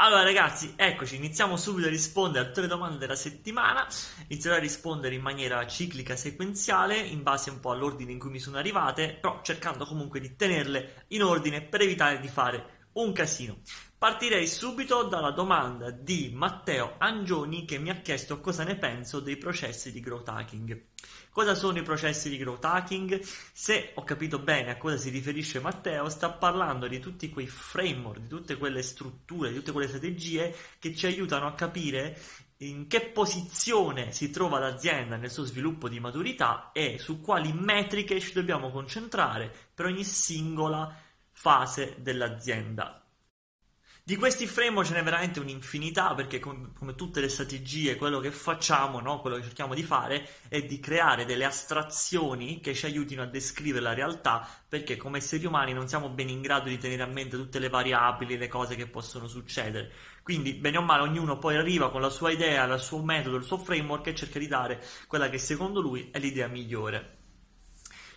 Allora ragazzi, eccoci, iniziamo subito a rispondere a tutte le domande della settimana. Inizierò a rispondere in maniera ciclica, sequenziale, in base un po' all'ordine in cui mi sono arrivate, però cercando comunque di tenerle in ordine per evitare di fare un casino. Partirei subito dalla domanda di Matteo Angioni che mi ha chiesto cosa ne penso dei processi di growth hacking. Cosa sono i processi di growth hacking? Se ho capito bene a cosa si riferisce Matteo, sta parlando di tutti quei framework, di tutte quelle strutture, di tutte quelle strategie che ci aiutano a capire in che posizione si trova l'azienda nel suo sviluppo di maturità e su quali metriche ci dobbiamo concentrare per ogni singola fase dell'azienda. Di questi framework ce n'è veramente un'infinità perché com- come tutte le strategie quello che facciamo, no? quello che cerchiamo di fare è di creare delle astrazioni che ci aiutino a descrivere la realtà perché come esseri umani non siamo ben in grado di tenere a mente tutte le variabili, le cose che possono succedere. Quindi bene o male ognuno poi arriva con la sua idea, il suo metodo, il suo framework e cerca di dare quella che secondo lui è l'idea migliore.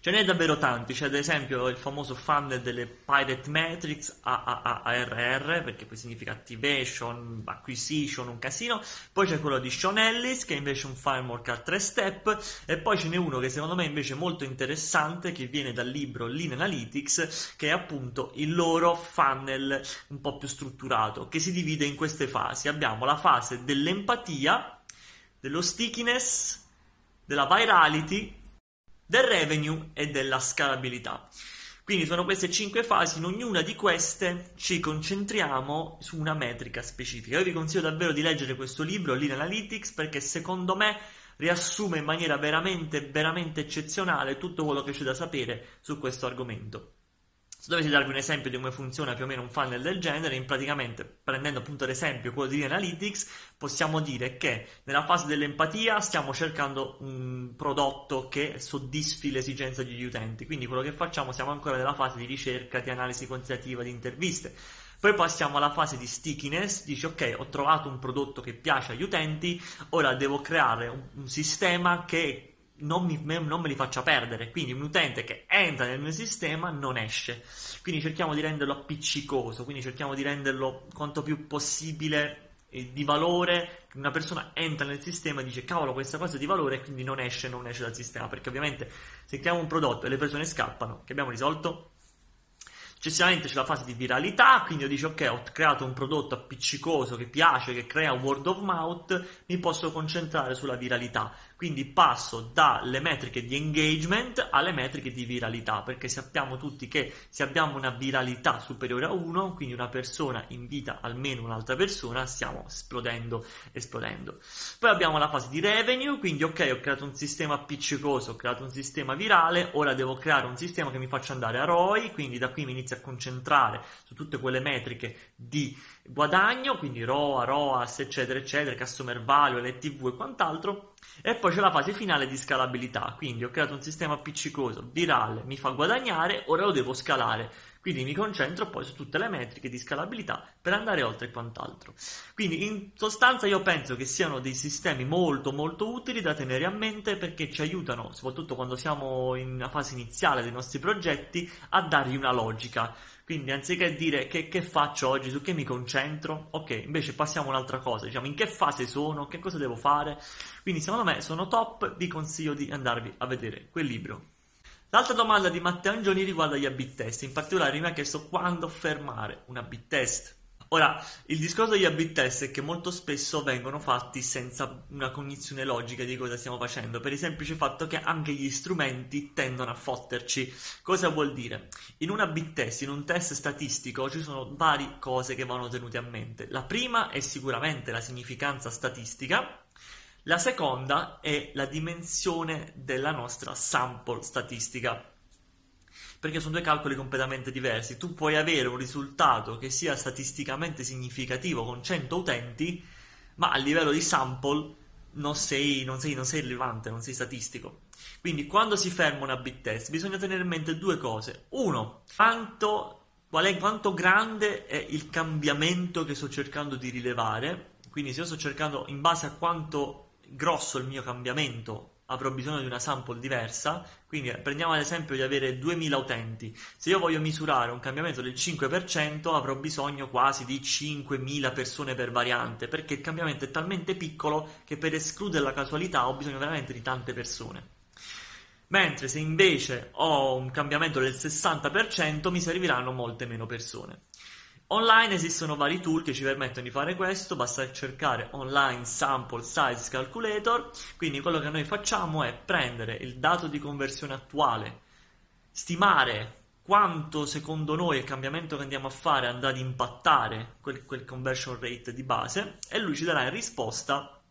Ce n'è davvero tanti, c'è ad esempio il famoso funnel delle Pirate Metrics AAARR, perché poi significa Activation, Acquisition, un casino, poi c'è quello di Sean Ellis, che è invece un framework a tre step, e poi ce n'è uno che secondo me è invece molto interessante, che viene dal libro Lean Analytics, che è appunto il loro funnel un po' più strutturato, che si divide in queste fasi. Abbiamo la fase dell'empatia, dello stickiness, della virality del revenue e della scalabilità. Quindi sono queste cinque fasi, in ognuna di queste ci concentriamo su una metrica specifica. Io vi consiglio davvero di leggere questo libro, Lean Analytics, perché secondo me riassume in maniera veramente, veramente eccezionale tutto quello che c'è da sapere su questo argomento. Se dovessi darvi un esempio di come funziona più o meno un funnel del genere, in praticamente prendendo appunto l'esempio quello di Analytics, possiamo dire che nella fase dell'empatia stiamo cercando un prodotto che soddisfi l'esigenza degli utenti, quindi quello che facciamo siamo ancora nella fase di ricerca, di analisi quantitativa, di interviste. Poi passiamo alla fase di stickiness, dici ok, ho trovato un prodotto che piace agli utenti, ora devo creare un, un sistema che non, mi, non me li faccia perdere. Quindi un utente che entra nel mio sistema non esce. Quindi cerchiamo di renderlo appiccicoso, quindi cerchiamo di renderlo quanto più possibile eh, di valore. Una persona entra nel sistema e dice cavolo questa cosa è di valore e quindi non esce, non esce dal sistema. Perché ovviamente se creiamo un prodotto e le persone scappano, che abbiamo risolto? Successivamente c'è la fase di viralità, quindi io dico ok, ho creato un prodotto appiccicoso che piace, che crea word of mouth, mi posso concentrare sulla viralità. Quindi passo dalle metriche di engagement alle metriche di viralità, perché sappiamo tutti che se abbiamo una viralità superiore a 1, quindi una persona invita almeno un'altra persona, stiamo esplodendo, esplodendo. Poi abbiamo la fase di revenue, quindi ok, ho creato un sistema appiccicoso, ho creato un sistema virale, ora devo creare un sistema che mi faccia andare a ROI, quindi da qui mi inizio a concentrare su tutte quelle metriche di guadagno, quindi ROA, ROAS, eccetera, eccetera, customer value, LTV e quant'altro. E poi c'è la fase finale di scalabilità, quindi ho creato un sistema appiccicoso, virale, mi fa guadagnare, ora lo devo scalare. Quindi mi concentro poi su tutte le metriche di scalabilità per andare oltre quant'altro. Quindi in sostanza io penso che siano dei sistemi molto molto utili da tenere a mente perché ci aiutano, soprattutto quando siamo in una fase iniziale dei nostri progetti, a dargli una logica. Quindi anziché dire che, che, faccio oggi, su che mi concentro, ok, invece passiamo a un'altra cosa, diciamo in che fase sono, che cosa devo fare. Quindi secondo me sono top, vi consiglio di andarvi a vedere quel libro. L'altra domanda di Matteo Angioni riguarda gli A-B test, in particolare mi ha chiesto quando fermare un A-B test. Ora, il discorso degli A-B test è che molto spesso vengono fatti senza una cognizione logica di cosa stiamo facendo, per il semplice fatto che anche gli strumenti tendono a fotterci. Cosa vuol dire? In un A-B test, in un test statistico, ci sono varie cose che vanno tenute a mente. La prima è sicuramente la significanza statistica, la seconda è la dimensione della nostra sample statistica perché sono due calcoli completamente diversi. Tu puoi avere un risultato che sia statisticamente significativo con 100 utenti, ma a livello di sample non sei, non sei, non sei rilevante, non sei statistico. Quindi quando si ferma una bit test bisogna tenere in mente due cose. Uno, quanto, è, quanto grande è il cambiamento che sto cercando di rilevare. Quindi se io sto cercando in base a quanto grosso il mio cambiamento avrò bisogno di una sample diversa, quindi prendiamo l'esempio di avere 2000 utenti, se io voglio misurare un cambiamento del 5% avrò bisogno quasi di 5000 persone per variante, perché il cambiamento è talmente piccolo che per escludere la casualità ho bisogno veramente di tante persone. Mentre se invece ho un cambiamento del 60% mi serviranno molte meno persone. Online esistono vari tool che ci permettono di fare questo, basta cercare online sample size calculator, quindi quello che noi facciamo è prendere il dato di conversione attuale, stimare quanto secondo noi il cambiamento che andiamo a fare andrà ad impattare quel, quel conversion rate di base e lui ci darà in risposta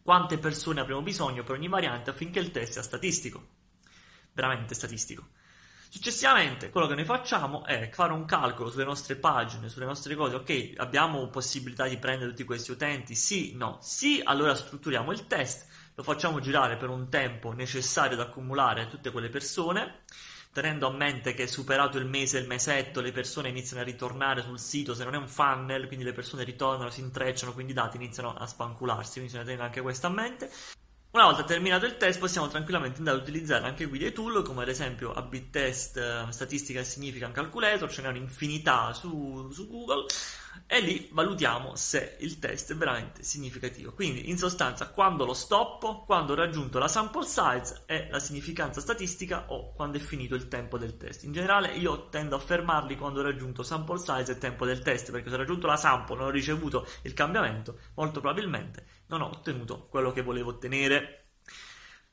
quante persone avremo bisogno per ogni variante affinché il test sia statistico, veramente statistico. Successivamente, quello che noi facciamo è fare un calcolo sulle nostre pagine, sulle nostre cose. Ok, abbiamo possibilità di prendere tutti questi utenti? Sì, no. Sì, allora strutturiamo il test, lo facciamo girare per un tempo necessario ad accumulare tutte quelle persone, tenendo a mente che superato il mese, il mesetto, le persone iniziano a ritornare sul sito, se non è un funnel, quindi le persone ritornano, si intrecciano, quindi i dati iniziano a spancularsi, quindi bisogna tenere anche questo a mente. Una volta terminato il test possiamo tranquillamente andare ad utilizzare anche qui dei tool come ad esempio A-B Test, uh, Statistica Significant Calculator, ce n'è un'infinità su, su, Google e lì valutiamo se il test è veramente significativo. Quindi in sostanza quando lo stoppo, quando ho raggiunto la sample size e la significanza statistica o quando è finito il tempo del test. In generale io tendo a fermarli quando ho raggiunto sample size e tempo del test perché se ho raggiunto la sample e non ho ricevuto il cambiamento molto probabilmente non ho ottenuto quello che volevo ottenere.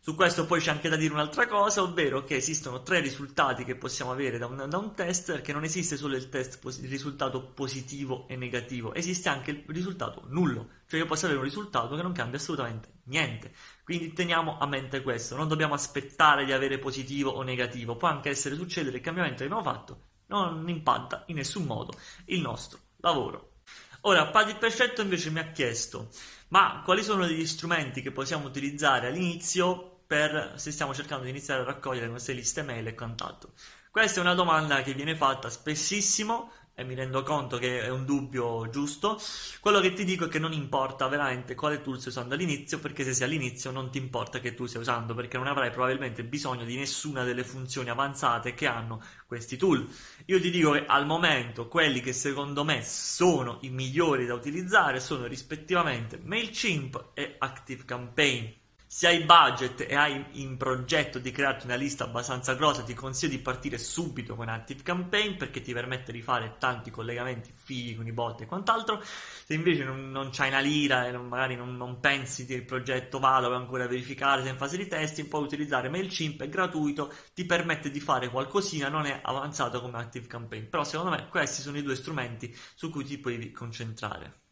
Su questo poi c'è anche da dire un'altra cosa, ovvero che esistono tre risultati che possiamo avere da un, da un test, perché non esiste solo il, test, il risultato positivo e negativo, esiste anche il risultato nullo, cioè io posso avere un risultato che non cambia assolutamente niente. Quindi teniamo a mente questo, non dobbiamo aspettare di avere positivo o negativo, può anche essere succedere il cambiamento che abbiamo fatto non impatta in nessun modo il nostro lavoro. Ora, Paddy Perfetto invece mi ha chiesto ma quali sono gli strumenti che possiamo utilizzare all'inizio per se stiamo cercando di iniziare a raccogliere le nostre liste mail e quant'altro? Questa è una domanda che viene fatta spessissimo e mi rendo conto che è un dubbio giusto. Quello che ti dico è che non importa veramente quale tool stai usando all'inizio, perché se sei all'inizio non ti importa che tu stia usando, perché non avrai probabilmente bisogno di nessuna delle funzioni avanzate che hanno questi tool. Io ti dico che al momento quelli che secondo me sono i migliori da utilizzare sono rispettivamente MailChimp e ActiveCampaign. Se hai budget e hai in progetto di crearti una lista abbastanza grossa, ti consiglio di partire subito con Active Campaign perché ti permette di fare tanti collegamenti fighi con i bot e quant'altro. Se invece non, non c'hai una lira e non, magari non, non, pensi che il progetto vada, vuoi ancora verificare, sei in fase di testing, puoi utilizzare MailChimp, è gratuito, ti permette di fare qualcosina, non è avanzato come Active Campaign. Però secondo me questi sono i due strumenti su cui ti puoi concentrare.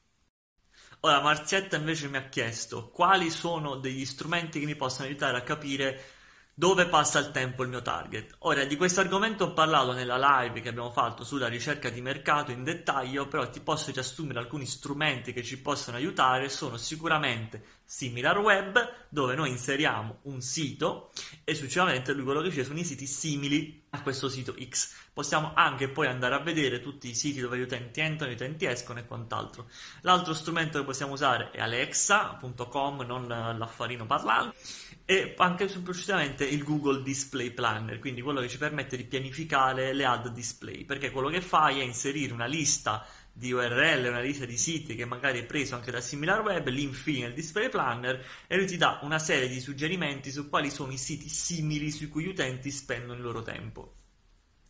Ora, Marzietta invece mi ha chiesto quali sono degli strumenti che mi possono aiutare a capire dove passa il tempo il mio target. Ora, di questo argomento ho parlato nella live che abbiamo fatto sulla ricerca di mercato in dettaglio, però ti posso riassumere alcuni strumenti che ci possono aiutare, sono sicuramente SimilarWeb, dove noi inseriamo un sito e successivamente lui quello che dice sono i siti simili a questo sito X. Possiamo anche poi andare a vedere tutti i siti dove gli utenti entrano, gli utenti escono e quant'altro. L'altro strumento che possiamo usare è alexa.com, non l'affarino parlante, e anche semplicemente il Google Display Planner, quindi quello che ci permette di pianificare le ad display, perché quello che fai è inserire una lista di URL, una lista di siti che magari è preso anche da SimilarWeb, li infili nel display planner e lui ti dà una serie di suggerimenti su quali sono i siti simili su cui gli utenti spendono il loro tempo.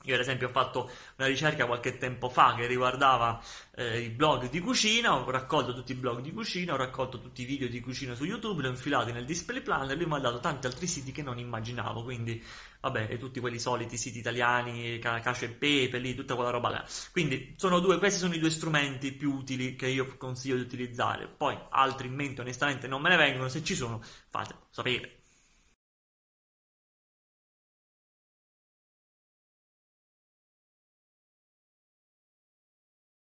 Io ad esempio ho fatto una ricerca qualche tempo fa che riguardava eh, i blog di cucina, ho raccolto tutti i blog di cucina, ho raccolto tutti i video di cucina su YouTube, li ho infilati nel display planner e lui mi ha dato tanti altri siti che non immaginavo, quindi vabbè, e tutti quelli soliti siti italiani, cacio e pepe, lì, tutta quella roba là. Quindi sono due, questi sono i due strumenti più utili che io consiglio di utilizzare. Poi altri in mente onestamente non me ne vengono, se ci sono fatelo sapere.